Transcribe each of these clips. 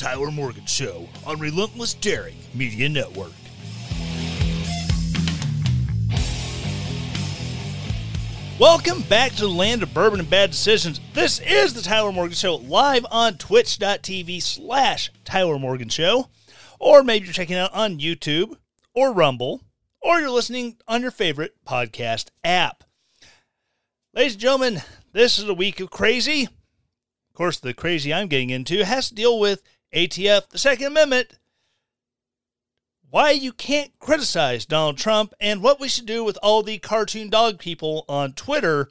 Tyler Morgan Show on Relentless Daring Media Network. Welcome back to the land of bourbon and bad decisions. This is the Tyler Morgan Show live on twitch.tv slash Tyler Morgan Show. Or maybe you're checking out on YouTube or Rumble, or you're listening on your favorite podcast app. Ladies and gentlemen, this is a week of crazy. Of course, the crazy I'm getting into has to deal with ATF, the Second Amendment, why you can't criticize Donald Trump, and what we should do with all the cartoon dog people on Twitter,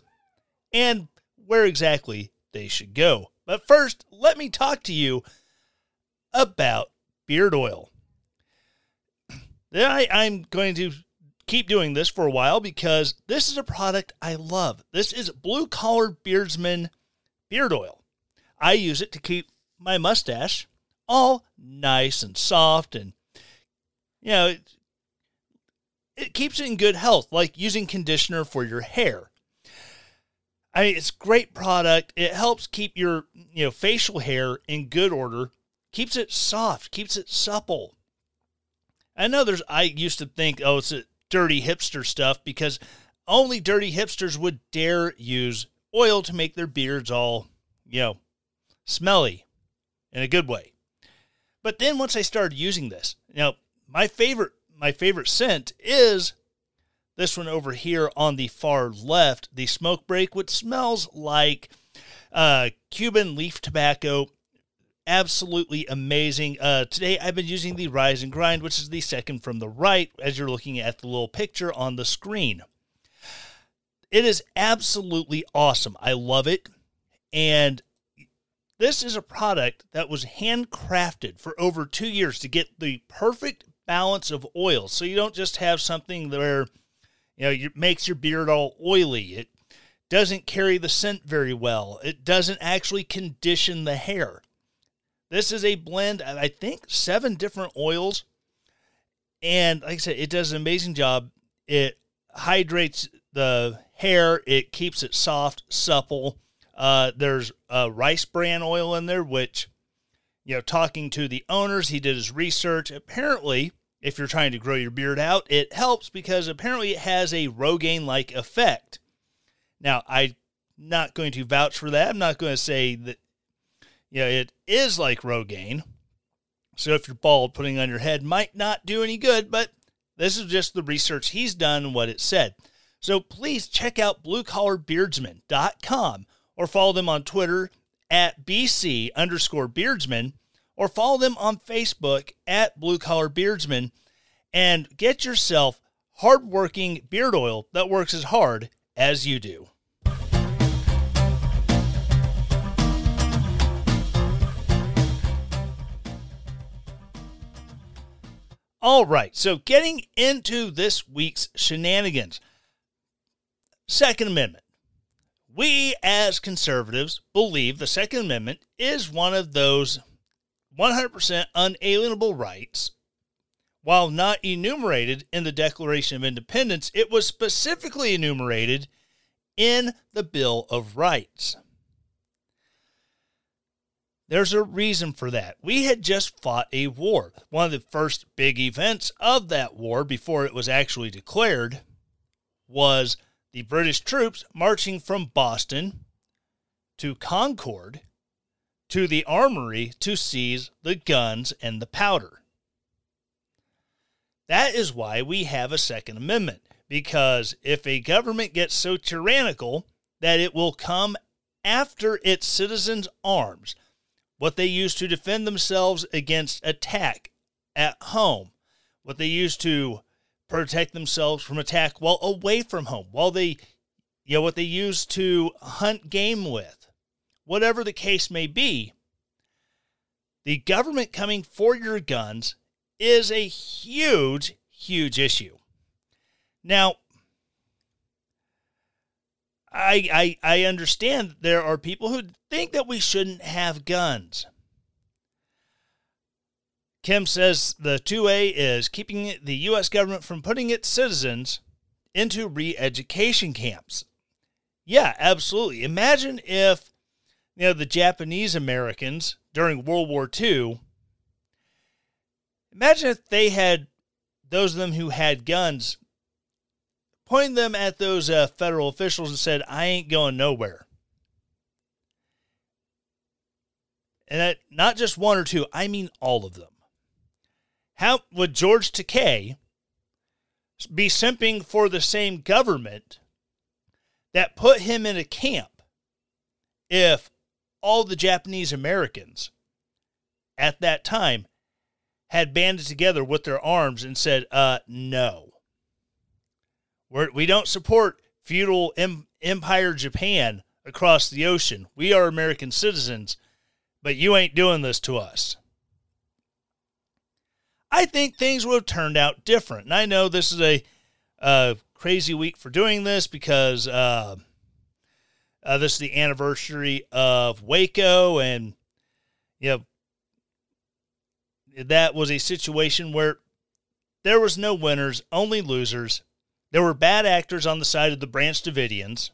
and where exactly they should go. But first, let me talk to you about beard oil. I, I'm going to keep doing this for a while because this is a product I love. This is Blue Collar Beardsman Beard Oil. I use it to keep my mustache all nice and soft and you know it, it keeps it in good health like using conditioner for your hair. I mean it's great product. It helps keep your you know facial hair in good order keeps it soft keeps it supple. I know there's i used to think oh it's a dirty hipster stuff because only dirty hipsters would dare use oil to make their beards all you know smelly in a good way but then once I started using this, now my favorite my favorite scent is this one over here on the far left, the smoke break, which smells like uh, Cuban leaf tobacco. Absolutely amazing. Uh, today I've been using the Rise and Grind, which is the second from the right, as you're looking at the little picture on the screen. It is absolutely awesome. I love it. And this is a product that was handcrafted for over two years to get the perfect balance of oil. So you don't just have something where, you know, it makes your beard all oily. It doesn't carry the scent very well. It doesn't actually condition the hair. This is a blend of, I think, seven different oils. And like I said, it does an amazing job. It hydrates the hair, it keeps it soft, supple uh, there's a rice bran oil in there, which, you know, talking to the owners, he did his research. Apparently, if you're trying to grow your beard out, it helps because apparently it has a Rogaine like effect. Now, I'm not going to vouch for that. I'm not going to say that, you know, it is like Rogaine. So if you're bald, putting on your head might not do any good, but this is just the research he's done and what it said. So please check out bluecollarbeardsman.com or follow them on Twitter at BC underscore beardsman or follow them on Facebook at Blue Collar Beardsman and get yourself hardworking beard oil that works as hard as you do. All right, so getting into this week's shenanigans. Second Amendment. We, as conservatives, believe the Second Amendment is one of those 100% unalienable rights. While not enumerated in the Declaration of Independence, it was specifically enumerated in the Bill of Rights. There's a reason for that. We had just fought a war. One of the first big events of that war, before it was actually declared, was the British troops marching from Boston to Concord to the armory to seize the guns and the powder. That is why we have a Second Amendment, because if a government gets so tyrannical that it will come after its citizens' arms, what they use to defend themselves against attack at home, what they use to protect themselves from attack while away from home, while they, you know, what they use to hunt game with, whatever the case may be, the government coming for your guns is a huge, huge issue. Now, I, I, I understand there are people who think that we shouldn't have guns. Kim says the 2A is keeping the U.S. government from putting its citizens into re education camps. Yeah, absolutely. Imagine if you know the Japanese Americans during World War II. Imagine if they had those of them who had guns pointing them at those uh, federal officials and said, I ain't going nowhere. And that not just one or two, I mean all of them. How would George Takei be simping for the same government that put him in a camp if all the Japanese Americans at that time had banded together with their arms and said, uh, no. We're, we don't support feudal em, empire Japan across the ocean. We are American citizens, but you ain't doing this to us. I think things would have turned out different. And I know this is a, a crazy week for doing this because uh, uh, this is the anniversary of Waco, and you know that was a situation where there was no winners, only losers. There were bad actors on the side of the Branch Davidians.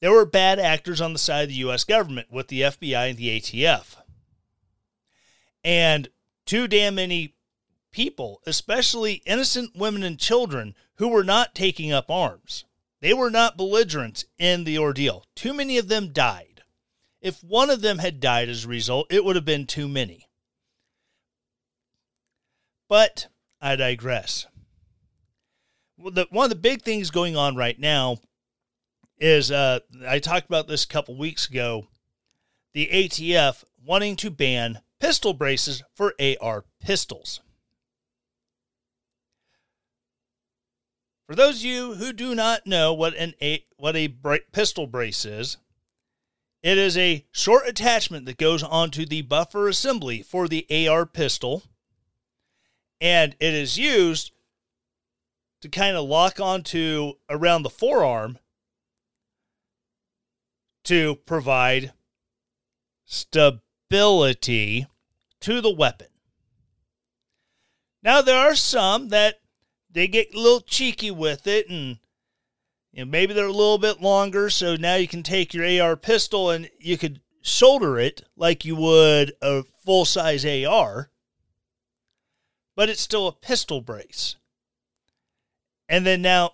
There were bad actors on the side of the U.S. government with the FBI and the ATF. And too damn many people, especially innocent women and children, who were not taking up arms. They were not belligerents in the ordeal. Too many of them died. If one of them had died as a result, it would have been too many. But I digress well, the, one of the big things going on right now is uh, I talked about this a couple weeks ago. The ATF wanting to ban pistol braces for AR pistols. For those of you who do not know what an a, what a bra- pistol brace is, it is a short attachment that goes onto the buffer assembly for the AR pistol, and it is used to kind of lock onto around the forearm to provide stability to the weapon. Now there are some that they get a little cheeky with it and you know, maybe they're a little bit longer so now you can take your AR pistol and you could shoulder it like you would a full size AR but it's still a pistol brace and then now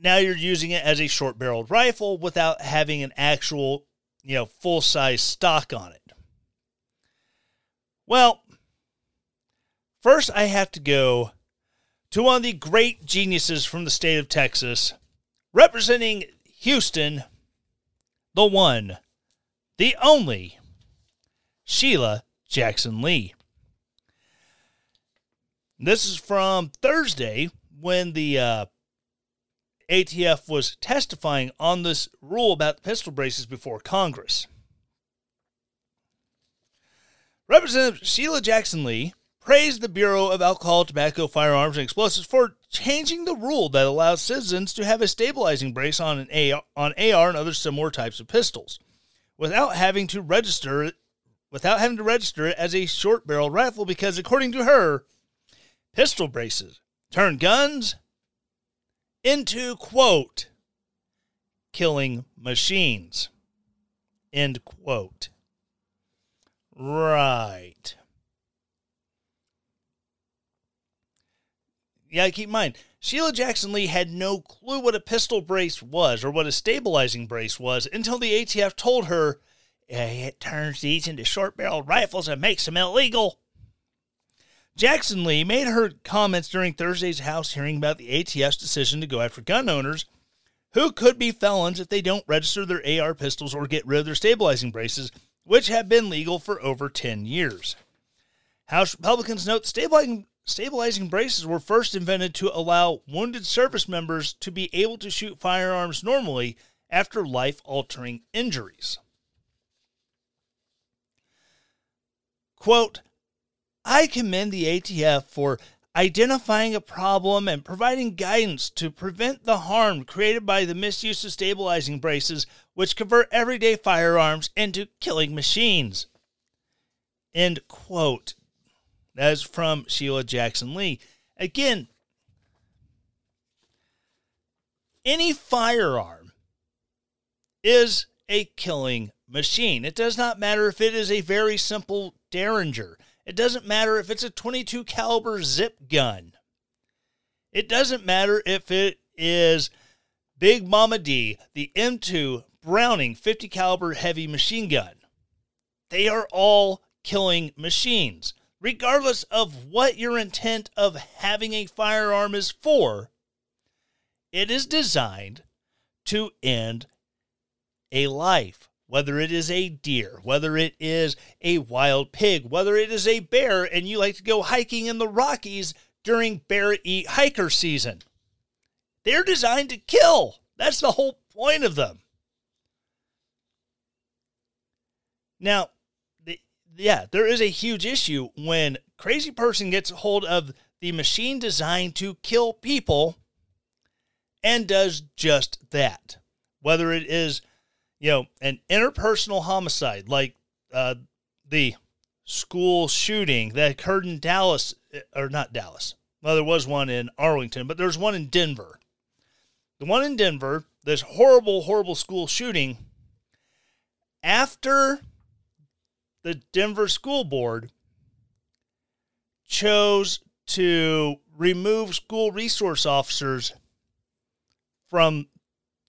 now you're using it as a short barreled rifle without having an actual, you know, full size stock on it. Well, first I have to go to one of the great geniuses from the state of Texas, representing Houston, the one, the only, Sheila Jackson Lee. This is from Thursday, when the uh, ATF was testifying on this rule about pistol braces before Congress. Representative Sheila Jackson Lee praised the Bureau of Alcohol, Tobacco, Firearms, and Explosives for changing the rule that allows citizens to have a stabilizing brace on an AR, on AR and other similar types of pistols without having to register it without having to register it as a short barrel rifle because according to her, pistol braces turn guns into, quote, killing machines, end quote. Right. Yeah, keep in mind, Sheila Jackson Lee had no clue what a pistol brace was or what a stabilizing brace was until the ATF told her it turns these into short barreled rifles and makes them illegal. Jackson Lee made her comments during Thursday's House hearing about the ATF's decision to go after gun owners who could be felons if they don't register their AR pistols or get rid of their stabilizing braces, which have been legal for over 10 years. House Republicans note stabilizing, stabilizing braces were first invented to allow wounded service members to be able to shoot firearms normally after life altering injuries. Quote, I commend the ATF for identifying a problem and providing guidance to prevent the harm created by the misuse of stabilizing braces, which convert everyday firearms into killing machines. End quote. That is from Sheila Jackson Lee. Again, any firearm is a killing machine. It does not matter if it is a very simple Derringer. It doesn't matter if it's a 22 caliber zip gun. It doesn't matter if it is Big Mama D, the M2 Browning 50 caliber heavy machine gun. They are all killing machines. Regardless of what your intent of having a firearm is for, it is designed to end a life whether it is a deer, whether it is a wild pig, whether it is a bear, and you like to go hiking in the Rockies during bear eat hiker season. They're designed to kill. That's the whole point of them. Now, yeah, there is a huge issue when crazy person gets hold of the machine designed to kill people and does just that. Whether it is you know, an interpersonal homicide like uh, the school shooting that occurred in Dallas, or not Dallas. Well, there was one in Arlington, but there's one in Denver. The one in Denver, this horrible, horrible school shooting, after the Denver School Board chose to remove school resource officers from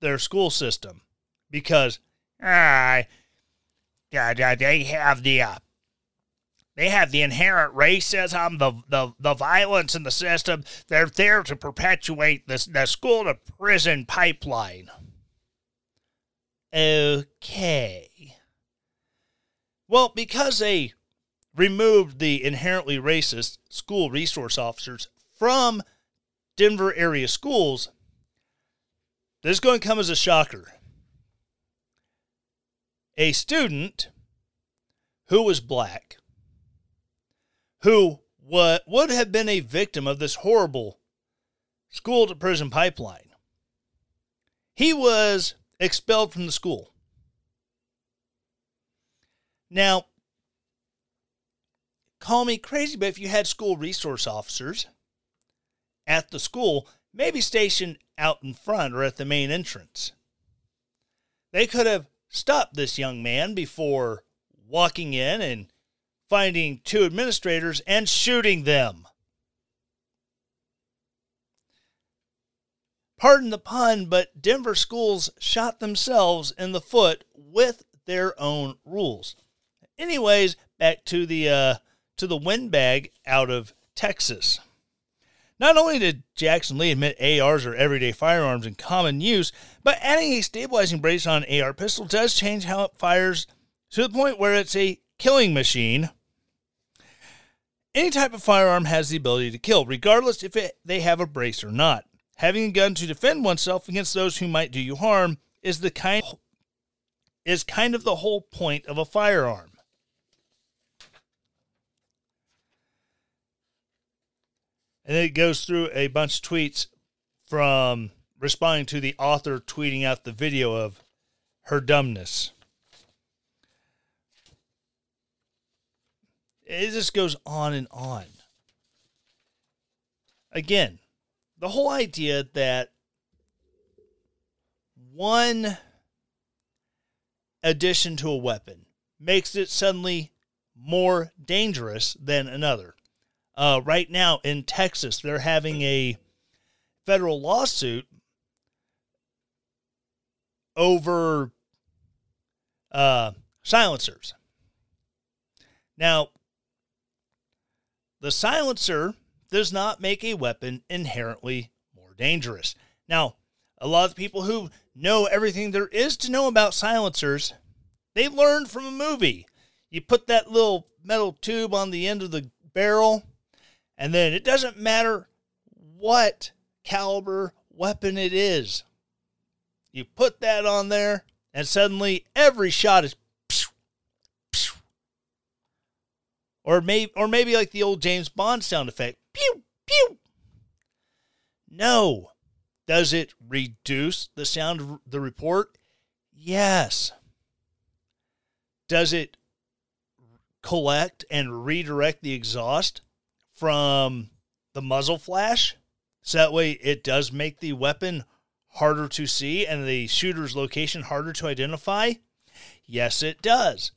their school system because ah, they have the uh, they have the inherent racism, the, the the violence in the system. They're there to perpetuate this the school to prison pipeline. Okay. Well, because they removed the inherently racist school resource officers from Denver area schools, this is going to come as a shocker a student who was black, who what would have been a victim of this horrible school to prison pipeline. He was expelled from the school. Now, call me crazy, but if you had school resource officers at the school, maybe stationed out in front or at the main entrance, they could have stopped this young man before walking in and finding two administrators and shooting them. Pardon the pun, but Denver schools shot themselves in the foot with their own rules. Anyways, back to the uh, to the windbag out of Texas. Not only did Jackson Lee admit ARs are everyday firearms in common use, but adding a stabilizing brace on an AR pistol does change how it fires to the point where it's a killing machine. Any type of firearm has the ability to kill, regardless if it, they have a brace or not. Having a gun to defend oneself against those who might do you harm is the kind is kind of the whole point of a firearm. And then it goes through a bunch of tweets from responding to the author tweeting out the video of her dumbness. It just goes on and on. Again, the whole idea that one addition to a weapon makes it suddenly more dangerous than another. Uh, right now in Texas, they're having a federal lawsuit over uh, silencers. Now, the silencer does not make a weapon inherently more dangerous. Now, a lot of people who know everything there is to know about silencers, they learned from a movie. You put that little metal tube on the end of the barrel, and then it doesn't matter what caliber weapon it is. You put that on there, and suddenly every shot is. Or maybe, or maybe like the old James Bond sound effect. Pew, pew. No. Does it reduce the sound of the report? Yes. Does it collect and redirect the exhaust from the muzzle flash? So that way it does make the weapon harder to see and the shooter's location harder to identify? Yes, it does.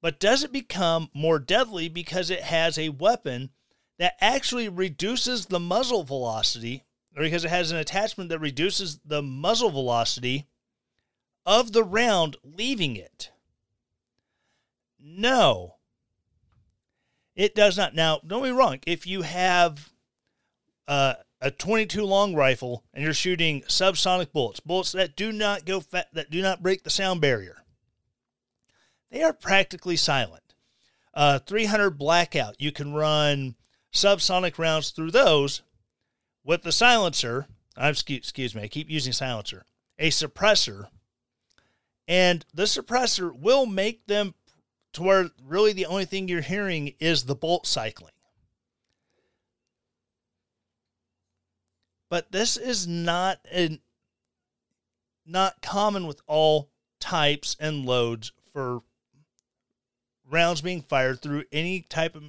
But does it become more deadly because it has a weapon that actually reduces the muzzle velocity, or because it has an attachment that reduces the muzzle velocity of the round leaving it? No, it does not. Now, don't be wrong. If you have uh, a 22 long rifle and you're shooting subsonic bullets, bullets that do not go fa- that do not break the sound barrier, they are practically silent. Uh, 300 blackout, you can run subsonic rounds through those with the silencer. I'm excuse, excuse me, I keep using silencer. A suppressor, and the suppressor will make them to where really the only thing you're hearing is the bolt cycling. But this is not an not common with all types and loads for rounds being fired through any type of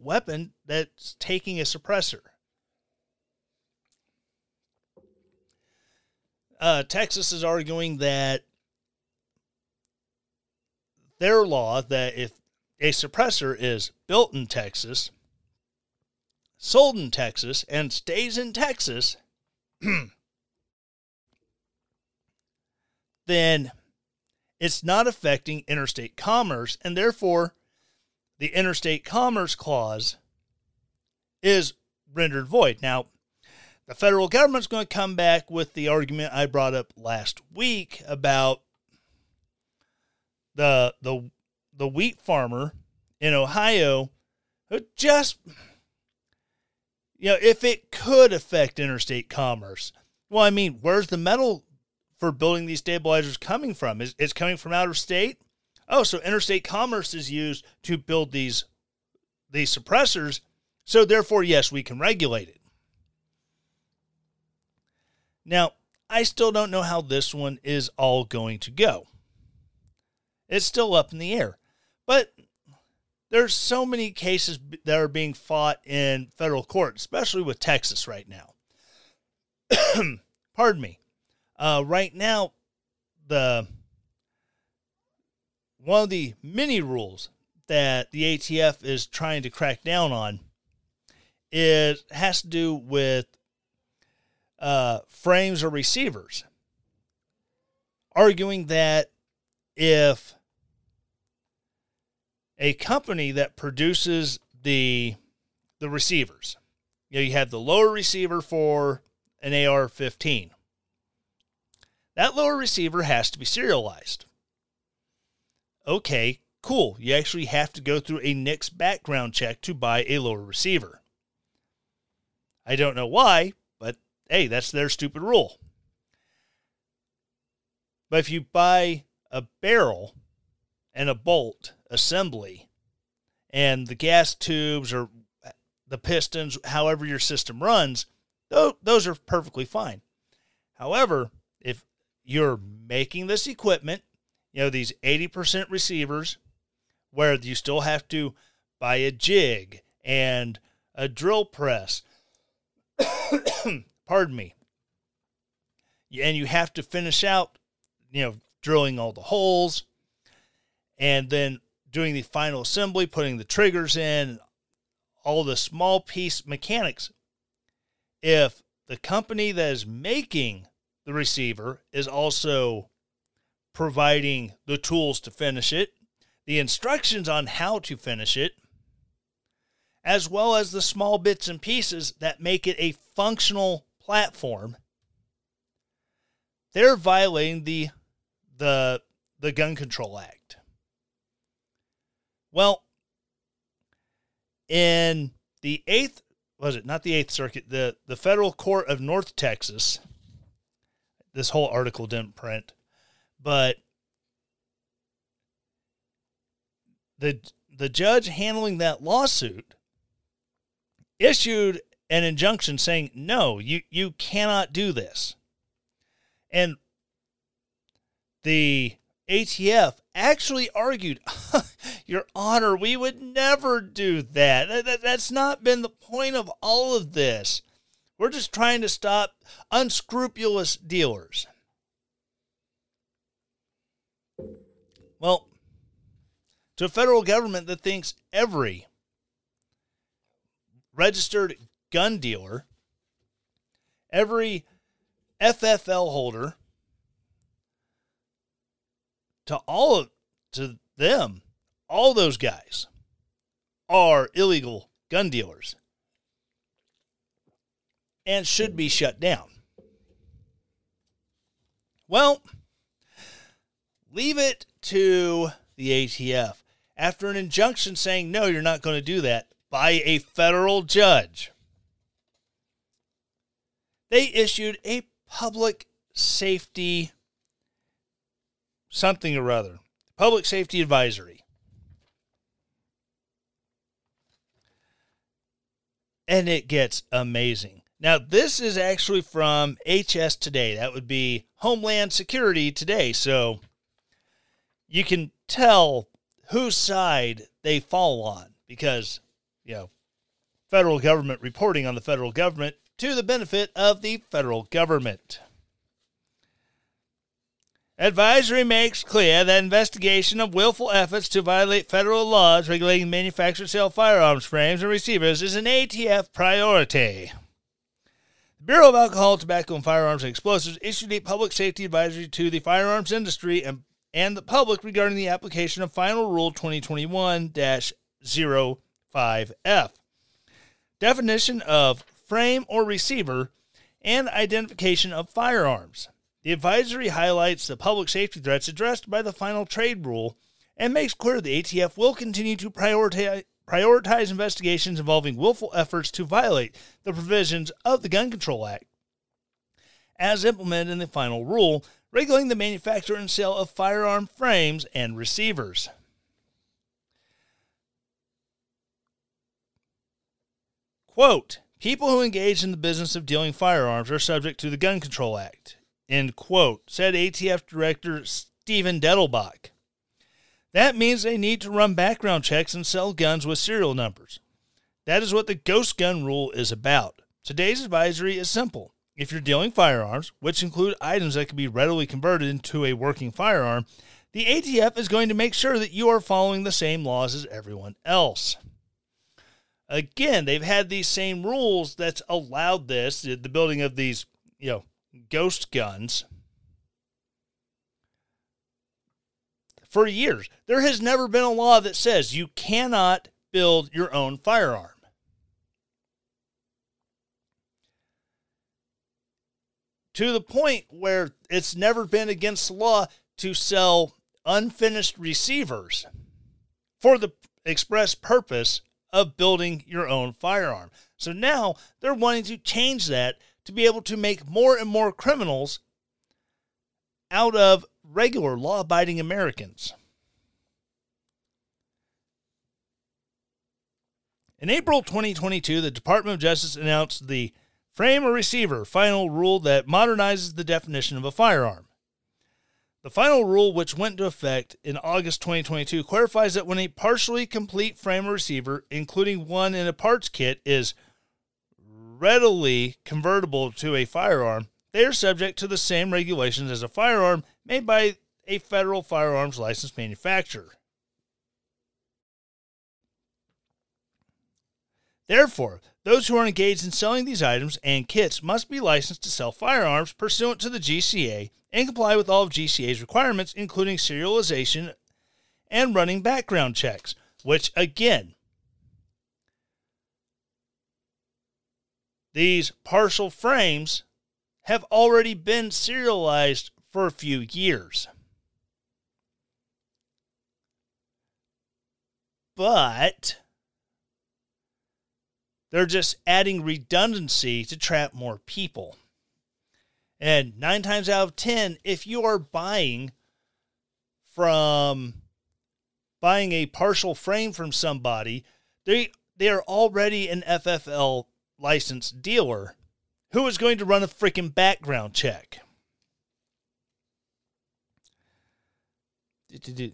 weapon that's taking a suppressor. Uh, Texas is arguing that their law that if a suppressor is built in Texas, sold in Texas, and stays in Texas, then it's not affecting interstate commerce, and therefore the interstate commerce clause is rendered void. Now, the federal government's going to come back with the argument I brought up last week about the the the wheat farmer in Ohio who just you know, if it could affect interstate commerce, well, I mean, where's the metal for building these stabilizers coming from? Is it's coming from out of state? Oh, so interstate commerce is used to build these these suppressors. So therefore, yes, we can regulate it. Now, I still don't know how this one is all going to go. It's still up in the air. But there's so many cases that are being fought in federal court, especially with Texas right now. Pardon me. Uh, right now, the one of the many rules that the ATF is trying to crack down on is has to do with uh, frames or receivers, arguing that if a company that produces the the receivers. You know, you have the lower receiver for an AR-15. That lower receiver has to be serialized. Okay, cool. You actually have to go through a NICS background check to buy a lower receiver. I don't know why, but hey, that's their stupid rule. But if you buy a barrel and a bolt assembly and the gas tubes or the pistons, however your system runs, those are perfectly fine. However, if you're making this equipment, you know, these 80% receivers where you still have to buy a jig and a drill press, pardon me, and you have to finish out, you know, drilling all the holes and then doing the final assembly, putting the triggers in, all the small piece mechanics. If the company that is making the receiver is also providing the tools to finish it, the instructions on how to finish it, as well as the small bits and pieces that make it a functional platform, they're violating the the the Gun Control Act. Well, in the eighth was it not the eighth circuit the the federal court of North Texas. This whole article didn't print, but the the judge handling that lawsuit issued an injunction saying no you you cannot do this and the ATF actually argued, Your Honor, we would never do that. that. That's not been the point of all of this. We're just trying to stop unscrupulous dealers. Well, to a federal government that thinks every registered gun dealer, every FFL holder, to all of to them, all those guys are illegal gun dealers and should be shut down. Well, leave it to the ATF after an injunction saying, no, you're not going to do that by a federal judge. They issued a public safety something or other. Public Safety Advisory. And it gets amazing. Now, this is actually from HS Today. That would be Homeland Security Today. So you can tell whose side they fall on because, you know, federal government reporting on the federal government to the benefit of the federal government. Advisory makes clear that investigation of willful efforts to violate federal laws regulating manufacture sale firearms frames and receivers is an ATF priority. The Bureau of Alcohol, Tobacco, and Firearms and Explosives issued a public safety advisory to the firearms industry and, and the public regarding the application of Final Rule 2021 05F. Definition of frame or receiver and identification of firearms. The advisory highlights the public safety threats addressed by the final trade rule and makes clear the ATF will continue to prioritize, prioritize investigations involving willful efforts to violate the provisions of the Gun Control Act. As implemented in the final rule, regulating the manufacture and sale of firearm frames and receivers. Quote People who engage in the business of dealing firearms are subject to the Gun Control Act end quote, said ATF Director Steven Dettelbach. That means they need to run background checks and sell guns with serial numbers. That is what the ghost gun rule is about. Today's advisory is simple. If you're dealing firearms, which include items that can be readily converted into a working firearm, the ATF is going to make sure that you are following the same laws as everyone else. Again, they've had these same rules that's allowed this, the building of these, you know, ghost guns for years. There has never been a law that says you cannot build your own firearm. To the point where it's never been against the law to sell unfinished receivers for the express purpose of building your own firearm. So now they're wanting to change that to be able to make more and more criminals out of regular law abiding Americans. In April 2022, the Department of Justice announced the Frame or Receiver final rule that modernizes the definition of a firearm. The final rule, which went into effect in August 2022, clarifies that when a partially complete frame or receiver, including one in a parts kit, is readily convertible to a firearm, they are subject to the same regulations as a firearm made by a federal firearms licensed manufacturer. Therefore, those who are engaged in selling these items and kits must be licensed to sell firearms pursuant to the GCA and comply with all of GCA's requirements, including serialization and running background checks, which again These partial frames have already been serialized for a few years. But They're just adding redundancy to trap more people. And nine times out of 10, if you are buying from buying a partial frame from somebody, they they are already an FFL licensed dealer who is going to run a freaking background check. The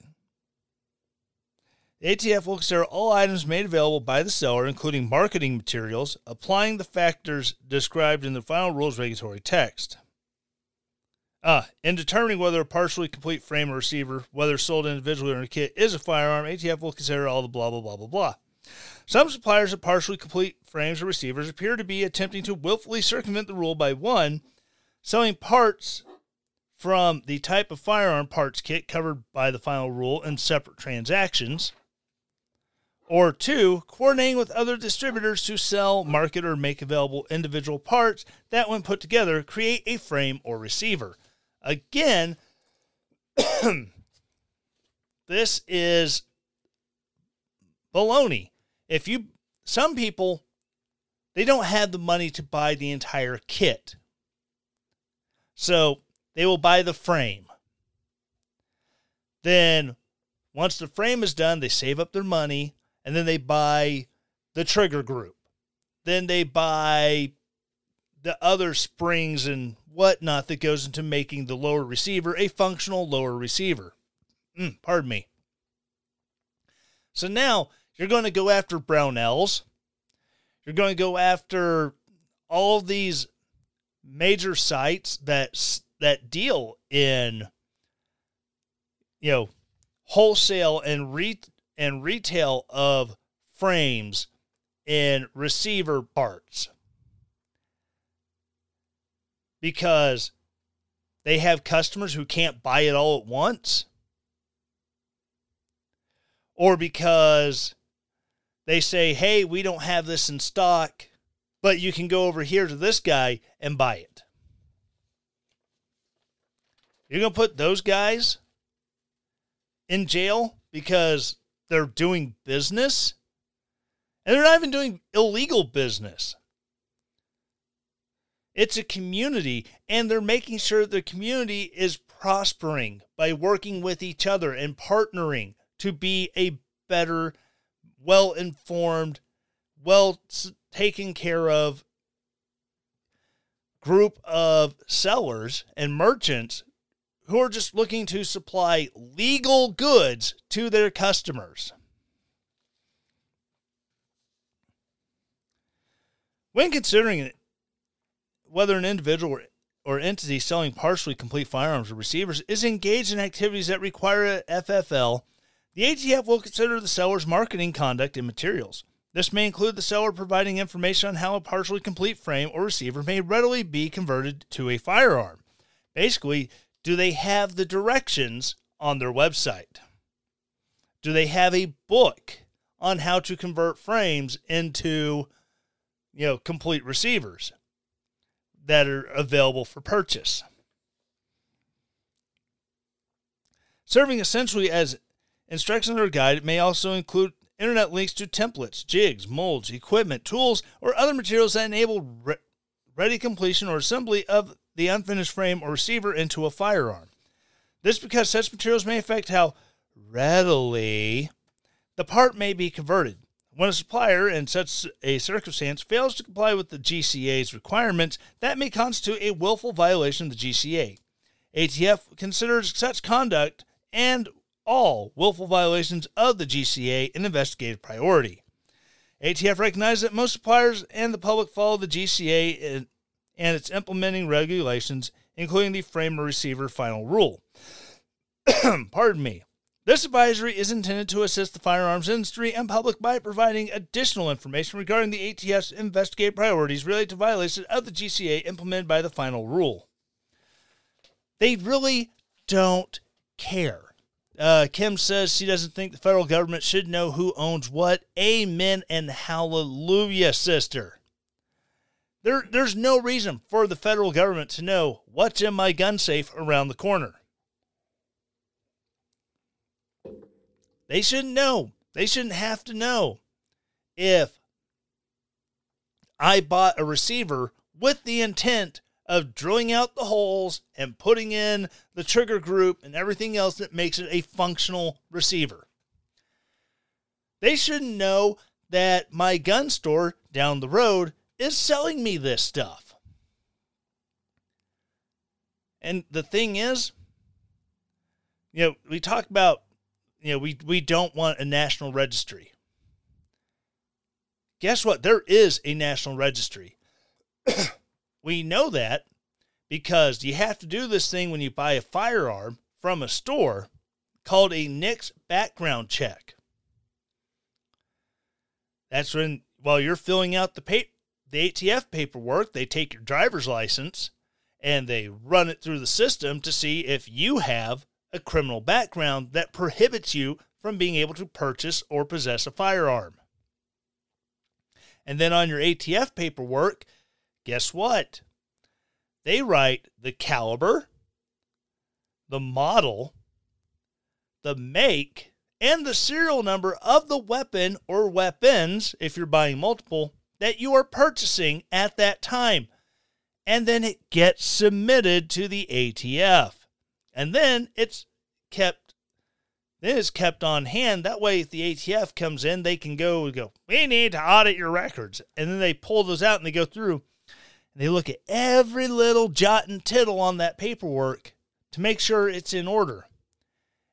ATF will consider all items made available by the seller, including marketing materials, applying the factors described in the final rules regulatory text. Uh, in determining whether a partially complete frame or receiver, whether sold individually or in a kit, is a firearm, ATF will consider all the blah, blah, blah, blah, blah. Some suppliers of partially complete frames or receivers appear to be attempting to willfully circumvent the rule by one, selling parts from the type of firearm parts kit covered by the final rule in separate transactions, or two, coordinating with other distributors to sell, market, or make available individual parts that, when put together, create a frame or receiver. Again, this is baloney. If you, some people, they don't have the money to buy the entire kit. So they will buy the frame. Then, once the frame is done, they save up their money and then they buy the trigger group. Then they buy the other springs and whatnot that goes into making the lower receiver a functional lower receiver. Mm, pardon me. So now you're going to go after Brownells. You're going to go after all these major sites that that deal in you know wholesale and re- and retail of frames and receiver parts because they have customers who can't buy it all at once or because they say hey we don't have this in stock but you can go over here to this guy and buy it you're going to put those guys in jail because they're doing business? And they're not even doing illegal business. It's a community, and they're making sure the community is prospering by working with each other and partnering to be a better, well informed, well taken care of group of sellers and merchants who are just looking to supply legal goods to their customers. When considering whether an individual or entity selling partially complete firearms or receivers is engaged in activities that require a FFL, the ATF will consider the seller's marketing conduct and materials. This may include the seller providing information on how a partially complete frame or receiver may readily be converted to a firearm. Basically, do they have the directions on their website? Do they have a book on how to convert frames into, you know, complete receivers that are available for purchase? Serving essentially as instructions or guide, may also include internet links to templates, jigs, molds, equipment, tools, or other materials that enable re- ready completion or assembly of the unfinished frame or receiver into a firearm. This because such materials may affect how readily the part may be converted. When a supplier in such a circumstance fails to comply with the GCA's requirements, that may constitute a willful violation of the GCA. ATF considers such conduct and all willful violations of the GCA an investigative priority. ATF recognizes that most suppliers and the public follow the GCA and its implementing regulations, including the frame or receiver final rule. Pardon me. This advisory is intended to assist the firearms industry and public by providing additional information regarding the ATF's investigative priorities related to violations of the GCA implemented by the final rule. They really don't care. Uh, Kim says she doesn't think the federal government should know who owns what. Amen and hallelujah, sister. There, there's no reason for the federal government to know what's in my gun safe around the corner. They shouldn't know. They shouldn't have to know if I bought a receiver with the intent of drilling out the holes and putting in the trigger group and everything else that makes it a functional receiver. They should know that my gun store down the road is selling me this stuff. And the thing is, you know, we talk about, you know, we, we don't want a national registry. Guess what? There is a national registry. We know that because you have to do this thing when you buy a firearm from a store called a NICS background check. That's when, while you're filling out the the ATF paperwork, they take your driver's license and they run it through the system to see if you have a criminal background that prohibits you from being able to purchase or possess a firearm. And then on your ATF paperwork, guess what? They write the caliber, the model, the make, and the serial number of the weapon or weapons, if you're buying multiple, that you are purchasing at that time. And then it gets submitted to the ATF. And then it's kept then it's kept on hand. That way if the ATF comes in, they can go go, We need to audit your records. And then they pull those out and they go through and they look at every little jot and tittle on that paperwork to make sure it's in order.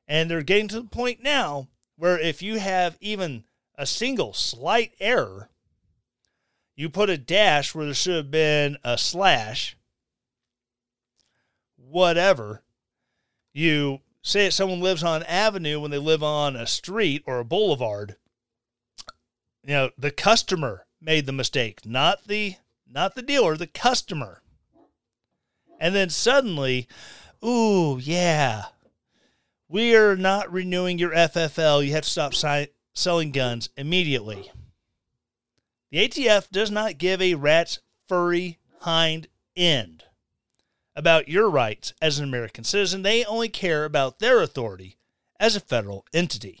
And they're getting to the point now where if you have even a single slight error, you put a dash where there should have been a slash, whatever. You say someone lives on an avenue when they live on a street or a boulevard. You know, the customer made the mistake, not the not the dealer, the customer. And then suddenly, ooh, yeah, we are not renewing your FFL. You have to stop si- selling guns immediately. The ATF does not give a rat's furry hind end about your rights as an American citizen. They only care about their authority as a federal entity.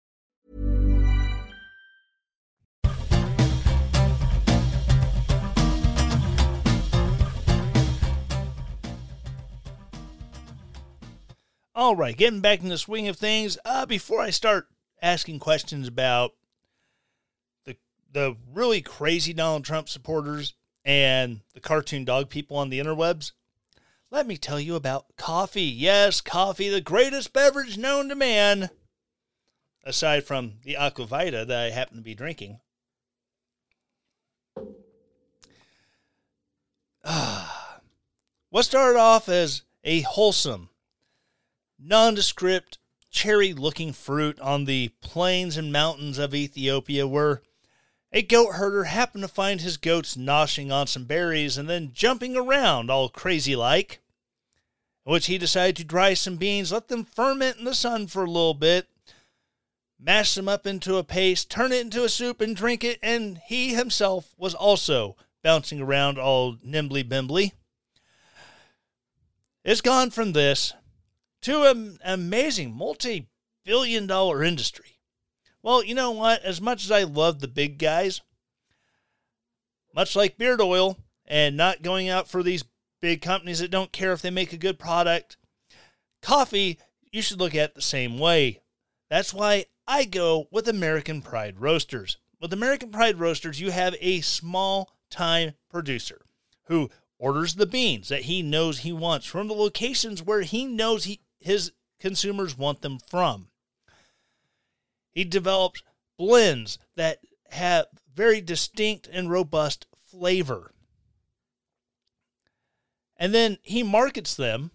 All right, getting back in the swing of things. Uh, before I start asking questions about the the really crazy Donald Trump supporters and the cartoon dog people on the interwebs, let me tell you about coffee. Yes, coffee, the greatest beverage known to man, aside from the Aqua Vita that I happen to be drinking. Ah, what started off as a wholesome nondescript, cherry looking fruit on the plains and mountains of Ethiopia, where a goat herder happened to find his goats noshing on some berries and then jumping around all crazy like. Which he decided to dry some beans, let them ferment in the sun for a little bit, mash them up into a paste, turn it into a soup, and drink it, and he himself was also bouncing around all nimbly bimbly. It's gone from this to an amazing multi billion dollar industry. Well, you know what? As much as I love the big guys, much like beard oil and not going out for these big companies that don't care if they make a good product. Coffee, you should look at the same way. That's why I go with American Pride Roasters. With American Pride Roasters, you have a small time producer who orders the beans that he knows he wants from the locations where he knows he, his consumers want them from. He develops blends that have very distinct and robust flavor. And then he markets them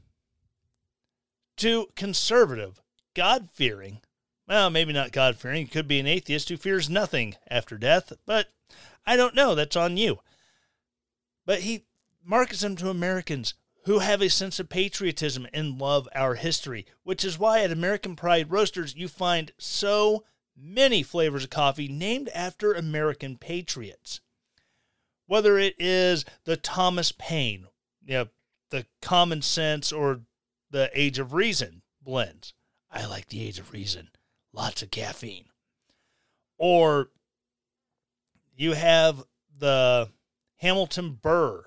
to conservative, God fearing, well, maybe not God fearing, he could be an atheist who fears nothing after death, but I don't know. That's on you. But he markets them to Americans who have a sense of patriotism and love our history, which is why at American Pride Roasters you find so many flavors of coffee named after American patriots. Whether it is the Thomas Paine, you know, the Common Sense, or the Age of Reason blends. I like the Age of Reason. Lots of caffeine. Or you have the Hamilton Burr,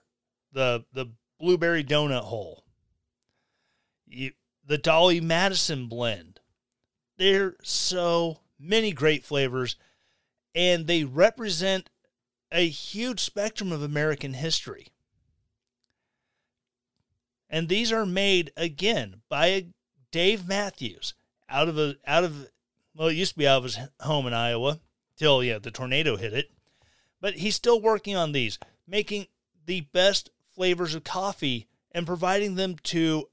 the the blueberry donut hole. You, the Dolly Madison blend. There are so many great flavors, and they represent a huge spectrum of American history. And these are made again by Dave Matthews out of a out of well, it used to be out of his home in Iowa till yeah the tornado hit it, but he's still working on these, making the best flavors of coffee and providing them to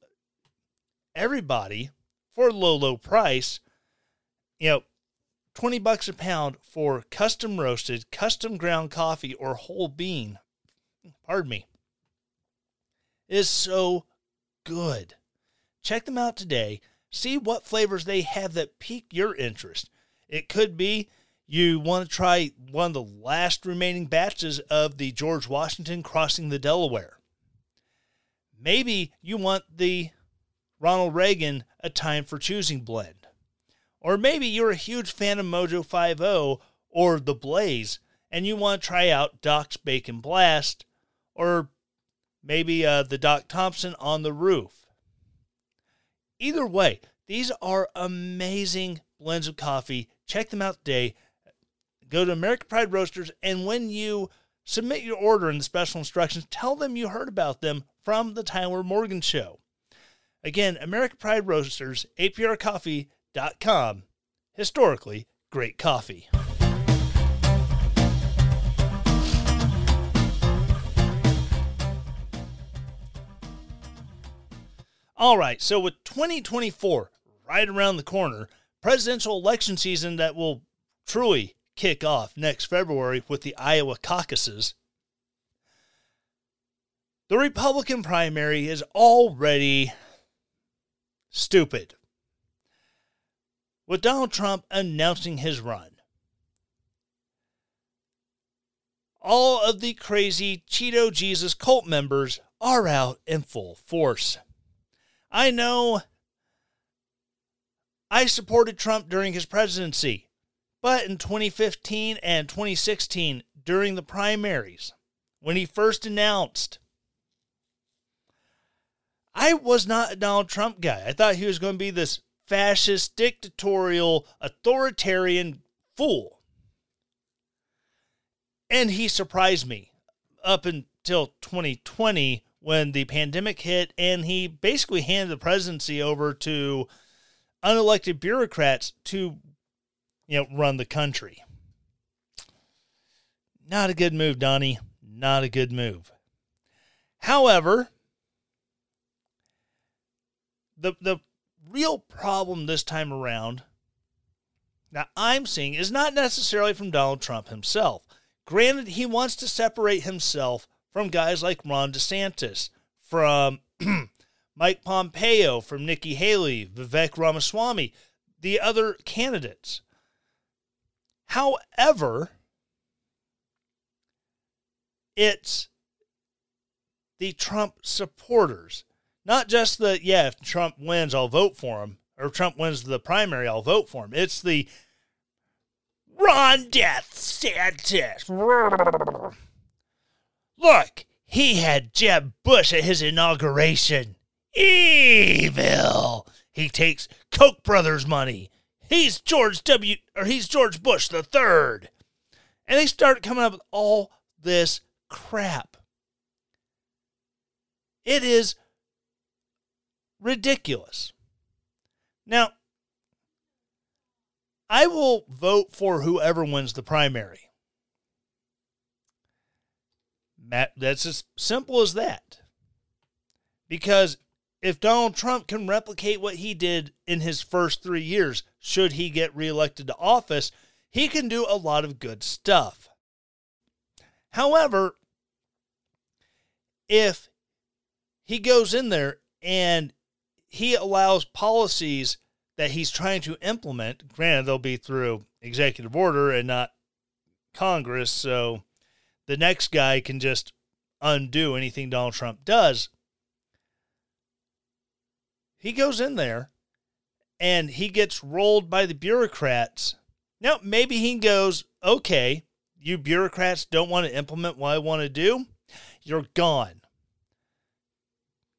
everybody for a low low price. You know, 20 bucks a pound for custom roasted, custom ground coffee or whole bean. Pardon me. Is so good. Check them out today. See what flavors they have that pique your interest. It could be you want to try one of the last remaining batches of the George Washington crossing the Delaware. Maybe you want the Ronald Reagan A Time for Choosing blend. Or maybe you're a huge fan of Mojo 50 or The Blaze and you want to try out Doc's Bacon Blast or maybe uh, the Doc Thompson on the roof. Either way, these are amazing blends of coffee. Check them out today. Go to American Pride Roasters, and when you submit your order in the special instructions, tell them you heard about them from the Tyler Morgan Show. Again, American Pride Roasters, APR Coffee, com. Historically, great coffee. All right, so with 2024 right around the corner, presidential election season that will truly kick off next February with the Iowa caucuses, the Republican primary is already stupid with Donald Trump announcing his run. All of the crazy Cheeto Jesus cult members are out in full force. I know I supported Trump during his presidency, but in 2015 and 2016, during the primaries, when he first announced, I was not a Donald Trump guy. I thought he was going to be this fascist, dictatorial, authoritarian fool. And he surprised me up until 2020 when the pandemic hit and he basically handed the presidency over to unelected bureaucrats to you know run the country. Not a good move, Donnie. Not a good move. However, the the real problem this time around, now I'm seeing, is not necessarily from Donald Trump himself. Granted, he wants to separate himself from guys like Ron DeSantis, from Mike Pompeo, from Nikki Haley, Vivek Ramaswamy, the other candidates. However, it's the Trump supporters not just the, yeah, if Trump wins, I'll vote for him, or Trump wins the primary, I'll vote for him. It's the Ron Death Santis. Look, he had Jeb Bush at his inauguration. Evil. He takes Koch brothers money. He's George W. or he's George Bush the third. And they start coming up with all this crap. It is ridiculous. Now, I will vote for whoever wins the primary. That's as simple as that. Because if Donald Trump can replicate what he did in his first three years, should he get reelected to office, he can do a lot of good stuff. However, if he goes in there and he allows policies that he's trying to implement, granted, they'll be through executive order and not Congress, so the next guy can just undo anything Donald Trump does. He goes in there and he gets rolled by the bureaucrats. Now, maybe he goes, okay, you bureaucrats don't want to implement what I want to do. You're gone.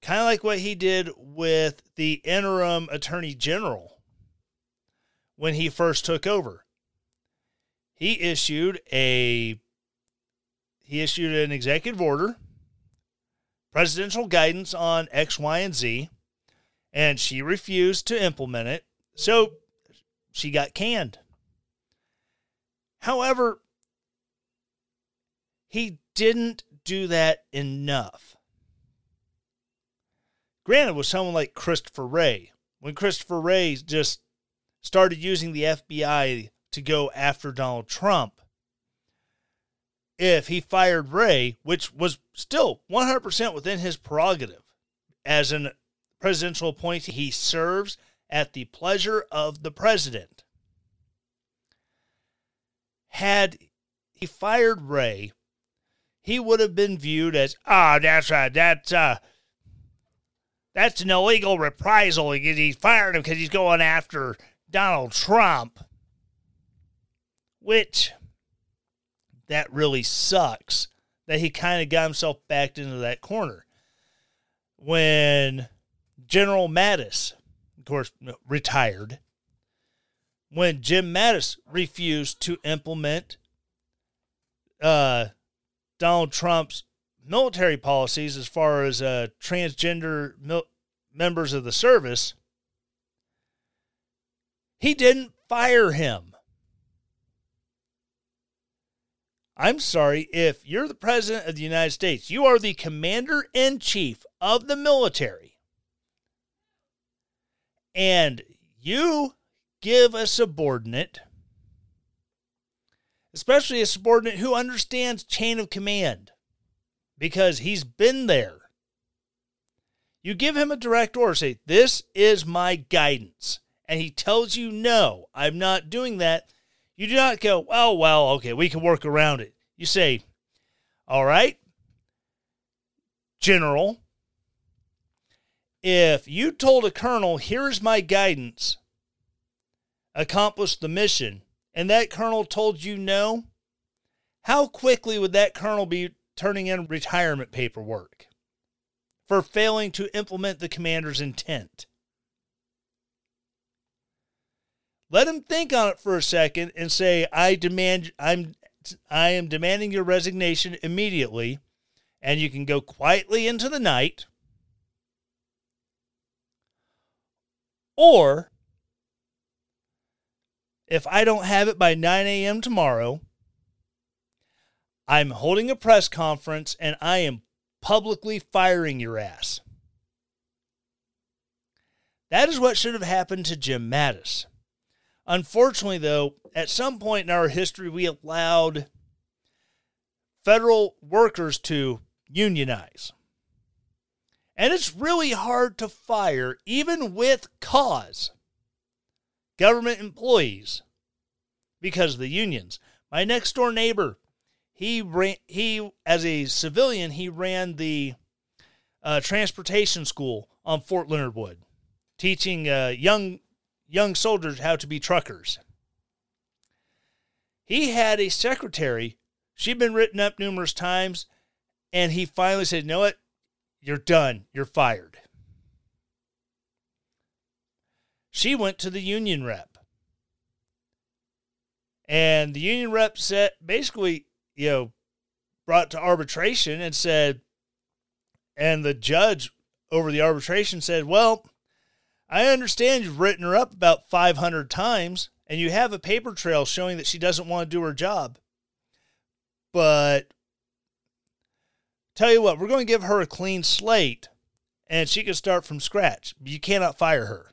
Kind of like what he did with the interim attorney general when he first took over. He issued a he issued an executive order, presidential guidance on X, Y, and Z, and she refused to implement it. So she got canned. However, he didn't do that enough. Granted, with someone like Christopher Wray, when Christopher Wray just started using the FBI to go after Donald Trump, if he fired Wray, which was still 100% within his prerogative as a presidential appointee, he serves at the pleasure of the president. Had he fired Wray, he would have been viewed as, ah, oh, that's right, that's uh, that's an illegal reprisal. He fired him because he's going after Donald Trump, which that really sucks that he kind of got himself backed into that corner. When General Mattis, of course, retired, when Jim Mattis refused to implement uh, Donald Trump's military policies as far as uh, transgender mil- members of the service, he didn't fire him. I'm sorry, if you're the president of the United States, you are the commander in chief of the military, and you give a subordinate, especially a subordinate who understands chain of command because he's been there. You give him a direct order, say, This is my guidance. And he tells you, No, I'm not doing that you do not go, oh, well, okay, we can work around it. You say, all right, General, if you told a colonel, here's my guidance, accomplish the mission, and that colonel told you no, how quickly would that colonel be turning in retirement paperwork for failing to implement the commander's intent? Let him think on it for a second and say, I demand I'm I am demanding your resignation immediately, and you can go quietly into the night. Or if I don't have it by 9 a.m. tomorrow, I'm holding a press conference and I am publicly firing your ass. That is what should have happened to Jim Mattis. Unfortunately, though, at some point in our history, we allowed federal workers to unionize. And it's really hard to fire, even with cause, government employees because of the unions. My next door neighbor, he ran, he as a civilian, he ran the uh, transportation school on Fort Leonard Wood, teaching uh, young young soldiers how to be truckers. He had a secretary. She'd been written up numerous times, And he finally said, You know what? You're done. You're fired. She went to the union rep. And the union rep said, basically, you know, brought to arbitration and said, and the judge over the arbitration said, Well, I understand you've written her up about 500 times and you have a paper trail showing that she doesn't want to do her job. But tell you what, we're going to give her a clean slate and she can start from scratch. You cannot fire her.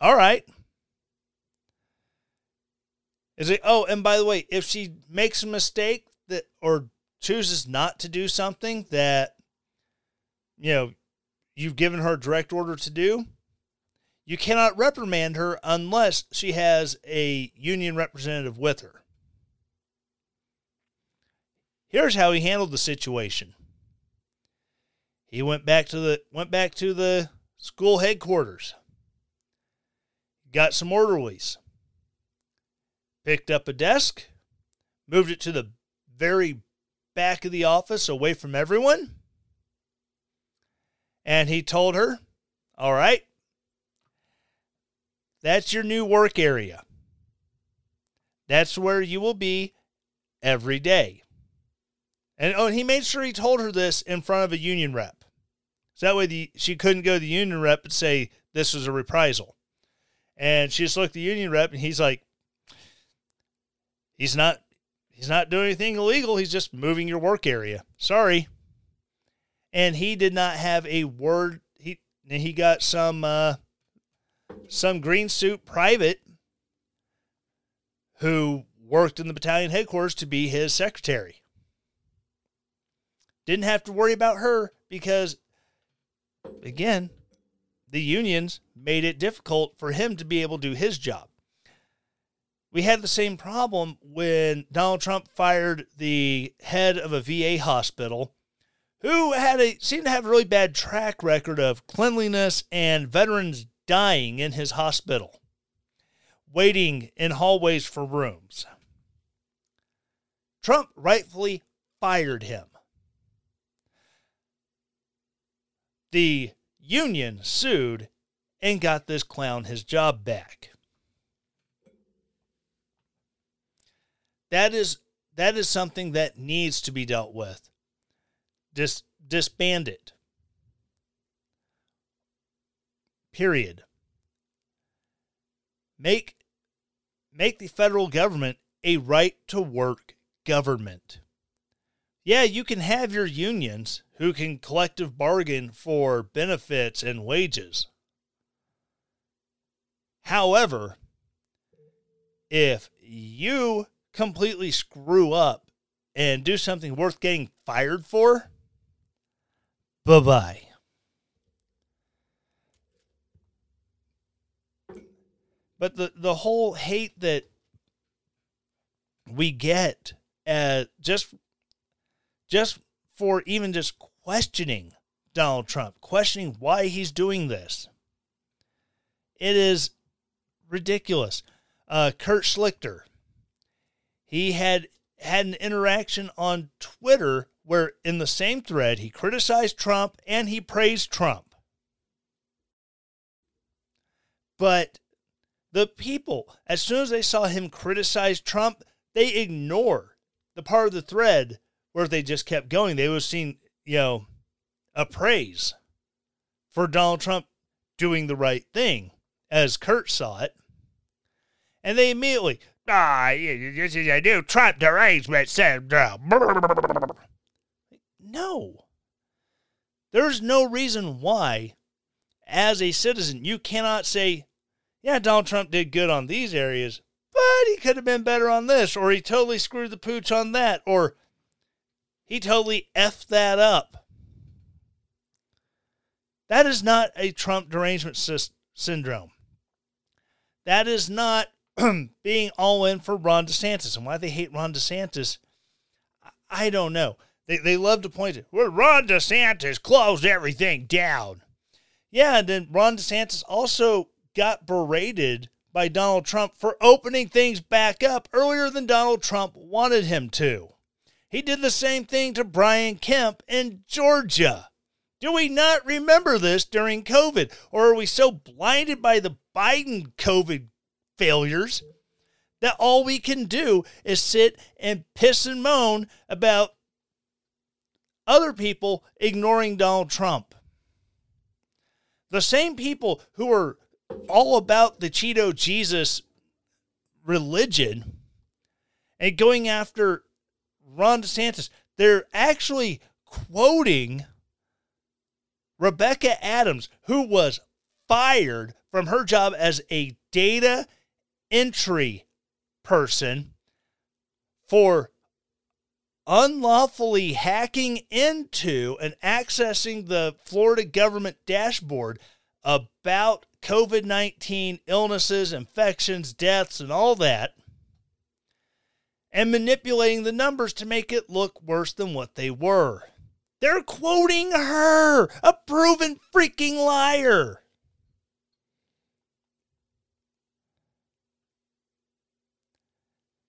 All right. Is it? Oh, and by the way, if she makes a mistake that or chooses not to do something that you know you've given her direct order to do, you cannot reprimand her unless she has a union representative with her. Here's how he handled the situation. He went back to the went back to the school headquarters. Got some orderlies picked up a desk, moved it to the very back of the office away from everyone. And he told her, All right, that's your new work area. That's where you will be every day. And oh, he made sure he told her this in front of a union rep. So that way the, she couldn't go to the union rep and say this was a reprisal. And she just looked at the union rep and he's like, He's not he's not doing anything illegal. He's just moving your work area. Sorry. And he did not have a word. He he got some uh, some green suit private who worked in the battalion headquarters to be his secretary. Didn't have to worry about her because, again, the unions made it difficult for him to be able to do his job we had the same problem when Donald Trump fired the head of a VA hospital who had a seemed to have a really bad track record of cleanliness and veterans dying in his hospital, waiting in hallways for rooms. Trump rightfully fired him. The union sued and got this clown his job back. that is that is something that needs to be dealt with. Dis, disband it. Period. Make make the federal government a right to work government. Yeah, you can have your unions who can collective bargain for benefits and wages. However, if you completely screw up and do something worth getting fired for, bye bye. But the, the whole hate that we get at just just for even just questioning Donald Trump, questioning why he's doing this. It is ridiculous. Uh, Kurt Schlichter, he had had an interaction on Twitter where in the same thread he criticized Trump and he praised Trump. But the people, as soon as they saw him criticize Trump, they ignore the part of the thread where if they just kept going. They would have seen, you know, a praise for Donald Trump doing the right thing, as Kurt saw it. And they immediately, Ah, this is a new Trump derangement syndrome. No. There's no reason why, as a citizen, you cannot say, yeah, Donald Trump did good on these areas, but he could have been better on this, or he totally screwed the pooch on that, or he totally effed that up. That is not a Trump derangement sy- syndrome. That is not being all in for Ron DeSantis. And why they hate Ron DeSantis, I don't know. They, they love to point to, well, Ron DeSantis closed everything down. Yeah, and then Ron DeSantis also got berated by Donald Trump for opening things back up earlier than Donald Trump wanted him to. He did the same thing to Brian Kemp in Georgia. Do we not remember this during COVID? Or are we so blinded by the Biden COVID failures that all we can do is sit and piss and moan about other people ignoring Donald Trump? The same people who are all about the Cheeto Jesus religion and going after Ron DeSantis, they're actually quoting Rebecca Adams, who was fired from her job as a data entry person for unlawfully hacking into and accessing the Florida government dashboard about COVID 19 illnesses, infections, deaths, and all that, and manipulating the numbers to make it look worse than what they were. They're quoting her, a proven freaking liar.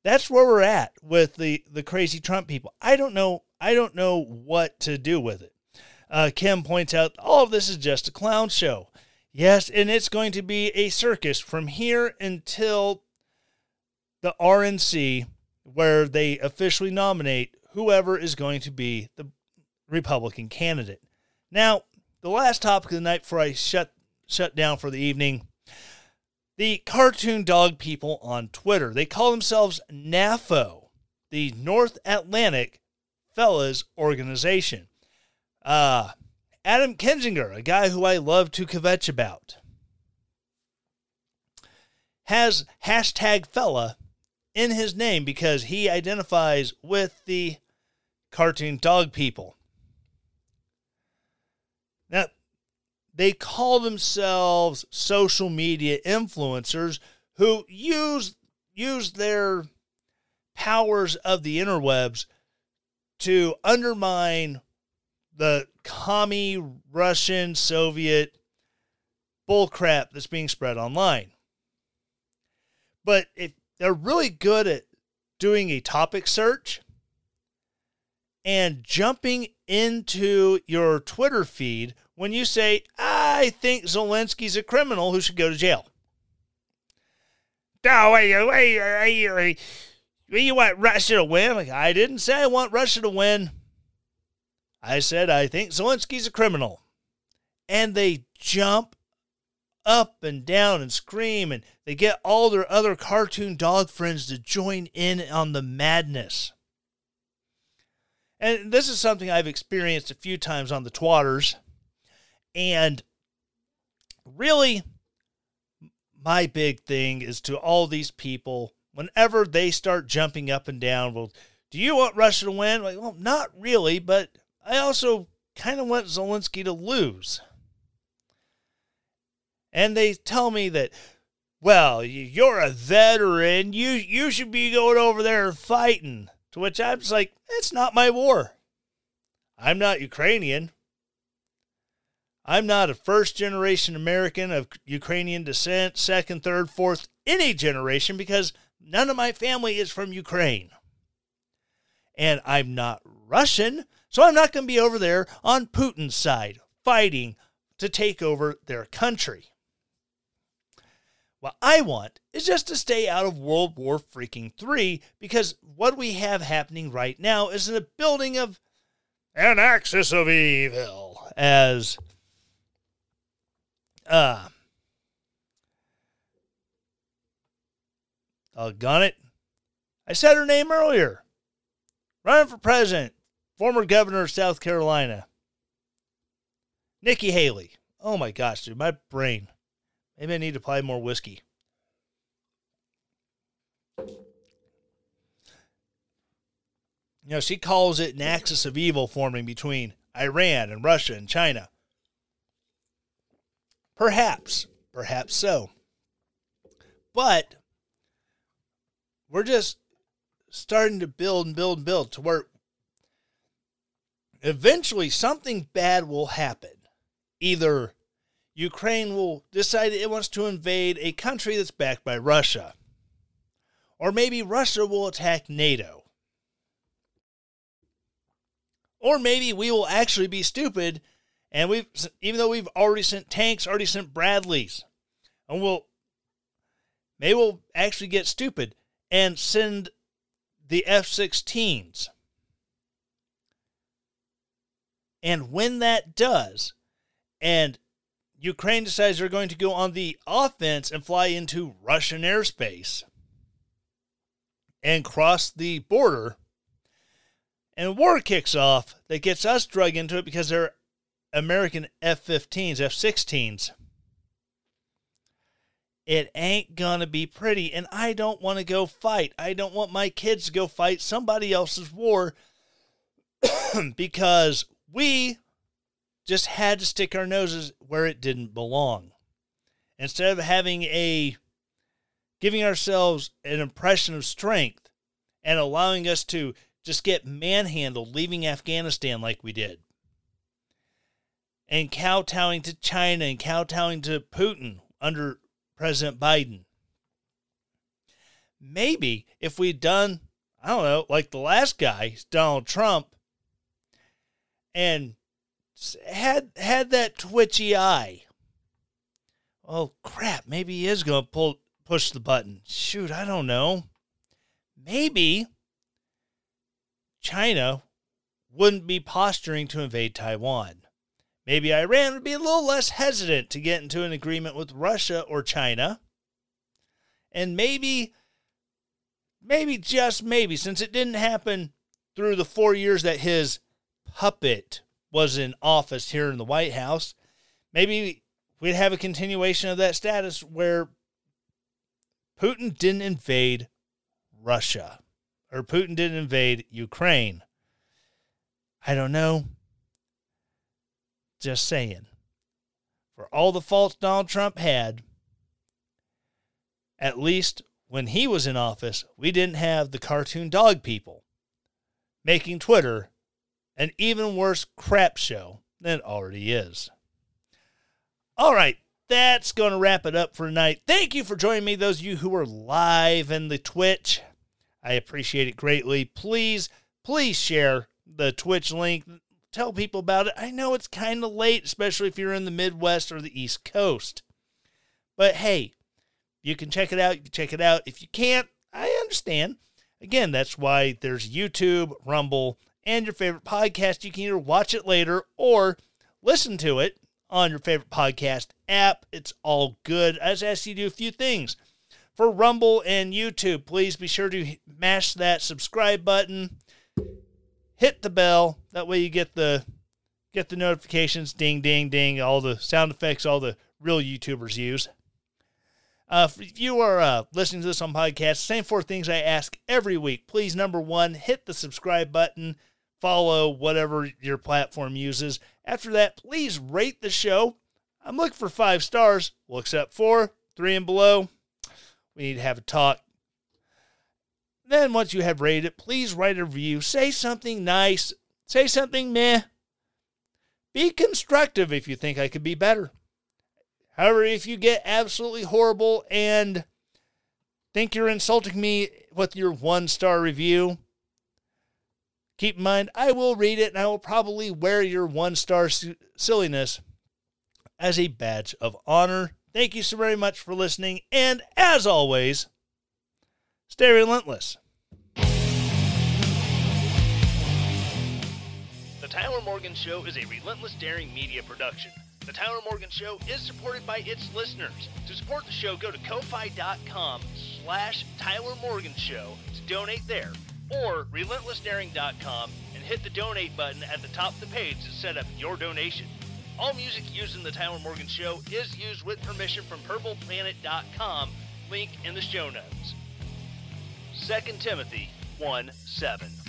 That's where we're at with the, the crazy Trump people. I don't know. I don't know what to do with it. Uh, Kim points out all of this is just a clown show. Yes, and it's going to be a circus from here until the RNC, where they officially nominate whoever is going to be the Republican candidate. Now, the last topic of the night before I shut shut down for the evening, the cartoon dog people on Twitter. They call themselves NAFO, the North Atlantic Fellas Organization. Uh, Adam Kinzinger, a guy who I love to kvetch about, has hashtag fella in his name because he identifies with the cartoon dog people. Now, they call themselves social media influencers who use use their powers of the interwebs to undermine the commie Russian Soviet bullcrap that's being spread online. But if they're really good at doing a topic search and jumping into your Twitter feed when you say, I think Zelensky's a criminal who should go to jail. No, wait, wait, wait. You want Russia to win? Like, I didn't say I want Russia to win. I said, I think Zelensky's a criminal. And they jump up and down and scream, and they get all their other cartoon dog friends to join in on the madness. And this is something I've experienced a few times on the twatters. And really, my big thing is to all these people, whenever they start jumping up and down, well, do you want Russia to win? Like, well, not really, but I also kind of want Zelensky to lose. And they tell me that, well, you're a veteran. You you should be going over there fighting. To which I'm just like, it's not my war. I'm not Ukrainian. I'm not a first generation American of Ukrainian descent, second, third, fourth, any generation, because none of my family is from Ukraine. And I'm not Russian, so I'm not going to be over there on Putin's side fighting to take over their country. What I want is just to stay out of World War freaking 3 because what we have happening right now is a building of an axis of evil as uh gun it. I said her name earlier. Running for president, former governor of South Carolina. Nikki Haley. Oh my gosh, dude, my brain. Maybe I need to apply more whiskey. You know, she calls it an axis of evil forming between Iran and Russia and China. Perhaps, perhaps so. But we're just starting to build and build and build to where eventually something bad will happen. Either Ukraine will decide it wants to invade a country that's backed by Russia, or maybe Russia will attack NATO. Or maybe we will actually be stupid and we've even though we've already sent tanks, already sent Bradleys. And we'll maybe we'll actually get stupid and send the F-16s. And when that does, and Ukraine decides they're going to go on the offense and fly into Russian airspace and cross the border, and war kicks off that gets us drug into it because they're American F 15s, F 16s. It ain't gonna be pretty, and I don't want to go fight. I don't want my kids to go fight somebody else's war because we just had to stick our noses where it didn't belong. Instead of having a giving ourselves an impression of strength and allowing us to just get manhandled leaving Afghanistan like we did. And kowtowing to China and kowtowing to Putin under President Biden. Maybe if we'd done, I don't know, like the last guy, Donald Trump, and had had that twitchy eye. Oh crap, maybe he is going to pull push the button. Shoot, I don't know. Maybe China wouldn't be posturing to invade Taiwan. Maybe Iran would be a little less hesitant to get into an agreement with Russia or China. And maybe, maybe, just maybe, since it didn't happen through the four years that his puppet was in office here in the White House, maybe we'd have a continuation of that status where Putin didn't invade Russia or Putin didn't invade Ukraine. I don't know. Just saying. For all the faults Donald Trump had, at least when he was in office, we didn't have the cartoon dog people making Twitter an even worse crap show than it already is. All right, that's going to wrap it up for tonight. Thank you for joining me, those of you who are live in the Twitch. I appreciate it greatly. Please, please share the Twitch link. Tell people about it. I know it's kind of late, especially if you're in the Midwest or the East Coast. But hey, you can check it out. You can check it out. If you can't, I understand. Again, that's why there's YouTube, Rumble, and your favorite podcast. You can either watch it later or listen to it on your favorite podcast app. It's all good. I just ask you to do a few things. For Rumble and YouTube, please be sure to mash that subscribe button. Hit the bell. That way you get the get the notifications. Ding, ding, ding. All the sound effects all the real YouTubers use. Uh, if you are uh, listening to this on podcast, same four things I ask every week. Please, number one, hit the subscribe button follow whatever your platform uses. After that, please rate the show. I'm looking for five stars. We'll accept four, three and below. We need to have a talk. Then, once you have rated it, please write a review. Say something nice. Say something meh. Be constructive if you think I could be better. However, if you get absolutely horrible and think you're insulting me with your one star review, Keep in mind, I will read it and I will probably wear your one star silliness as a badge of honor. Thank you so very much for listening. And as always, stay relentless. The Tyler Morgan Show is a relentless daring media production. The Tyler Morgan Show is supported by its listeners. To support the show, go to ko-fi.com slash Tyler Morgan Show to donate there or relentlessdaring.com and hit the donate button at the top of the page to set up your donation. All music used in the Tyler Morgan Show is used with permission from purpleplanet.com, link in the show notes. 2 Timothy 1 7.